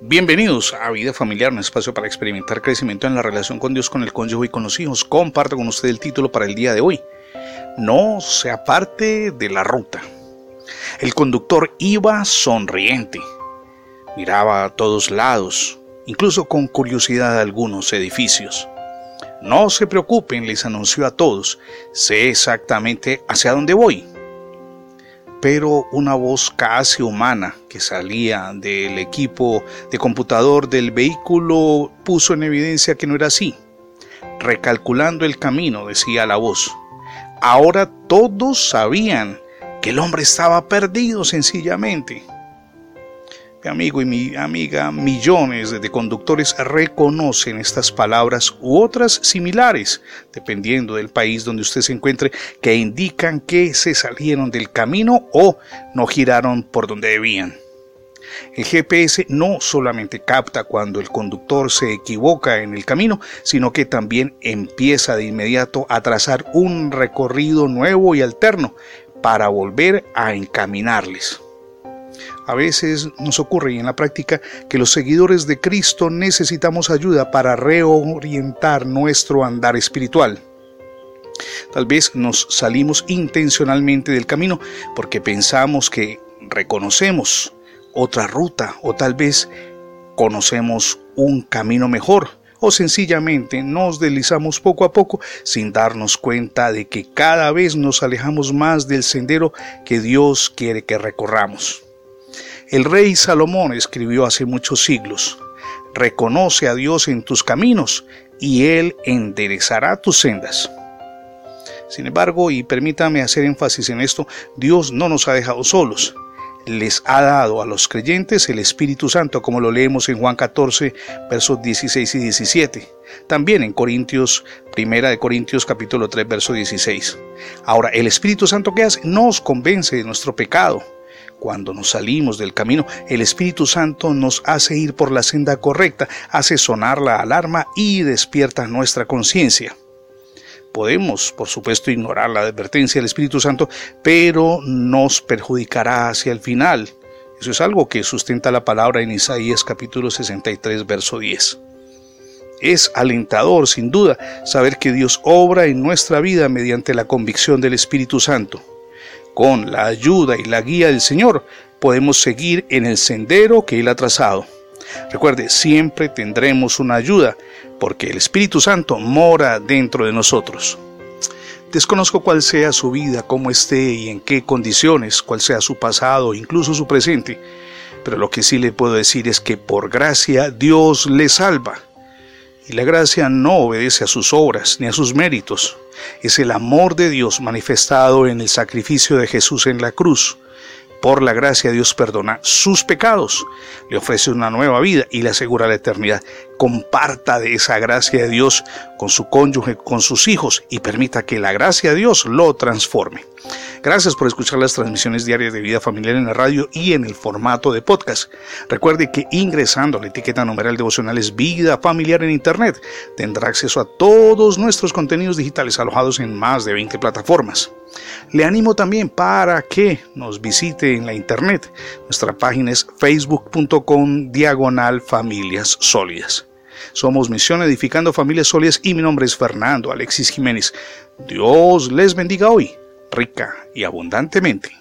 Bienvenidos a Vida Familiar, un espacio para experimentar crecimiento en la relación con Dios, con el cónyuge y con los hijos. Comparto con usted el título para el día de hoy. No se aparte de la ruta. El conductor iba sonriente. Miraba a todos lados, incluso con curiosidad a algunos edificios. No se preocupen, les anunció a todos. Sé exactamente hacia dónde voy pero una voz casi humana que salía del equipo de computador del vehículo puso en evidencia que no era así. Recalculando el camino, decía la voz. Ahora todos sabían que el hombre estaba perdido sencillamente. Mi amigo y mi amiga, millones de conductores reconocen estas palabras u otras similares, dependiendo del país donde usted se encuentre, que indican que se salieron del camino o no giraron por donde debían. El GPS no solamente capta cuando el conductor se equivoca en el camino, sino que también empieza de inmediato a trazar un recorrido nuevo y alterno para volver a encaminarles. A veces nos ocurre en la práctica que los seguidores de Cristo necesitamos ayuda para reorientar nuestro andar espiritual. Tal vez nos salimos intencionalmente del camino porque pensamos que reconocemos otra ruta o tal vez conocemos un camino mejor o sencillamente nos deslizamos poco a poco sin darnos cuenta de que cada vez nos alejamos más del sendero que Dios quiere que recorramos. El rey Salomón escribió hace muchos siglos, reconoce a Dios en tus caminos y Él enderezará tus sendas. Sin embargo, y permítame hacer énfasis en esto, Dios no nos ha dejado solos. Les ha dado a los creyentes el Espíritu Santo, como lo leemos en Juan 14, versos 16 y 17. También en Corintios, primera de Corintios capítulo 3, verso 16. Ahora, el Espíritu Santo que hace nos convence de nuestro pecado, cuando nos salimos del camino, el Espíritu Santo nos hace ir por la senda correcta, hace sonar la alarma y despierta nuestra conciencia. Podemos, por supuesto, ignorar la advertencia del Espíritu Santo, pero nos perjudicará hacia el final. Eso es algo que sustenta la palabra en Isaías capítulo 63, verso 10. Es alentador, sin duda, saber que Dios obra en nuestra vida mediante la convicción del Espíritu Santo con la ayuda y la guía del Señor, podemos seguir en el sendero que Él ha trazado. Recuerde, siempre tendremos una ayuda, porque el Espíritu Santo mora dentro de nosotros. Desconozco cuál sea su vida, cómo esté y en qué condiciones, cuál sea su pasado, incluso su presente, pero lo que sí le puedo decir es que por gracia Dios le salva. Y la gracia no obedece a sus obras ni a sus méritos es el amor de Dios manifestado en el sacrificio de Jesús en la cruz. Por la gracia Dios perdona sus pecados, le ofrece una nueva vida y le asegura la eternidad. Comparta de esa gracia de Dios con su cónyuge, con sus hijos y permita que la gracia de Dios lo transforme. Gracias por escuchar las transmisiones diarias de vida familiar en la radio y en el formato de podcast. Recuerde que ingresando a la etiqueta numeral devocionales Vida Familiar en Internet tendrá acceso a todos nuestros contenidos digitales alojados en más de 20 plataformas. Le animo también para que nos visite en la internet. Nuestra página es facebook.com diagonal familias sólidas. Somos Misión Edificando Familias Sólidas y mi nombre es Fernando Alexis Jiménez. Dios les bendiga hoy rica y abundantemente.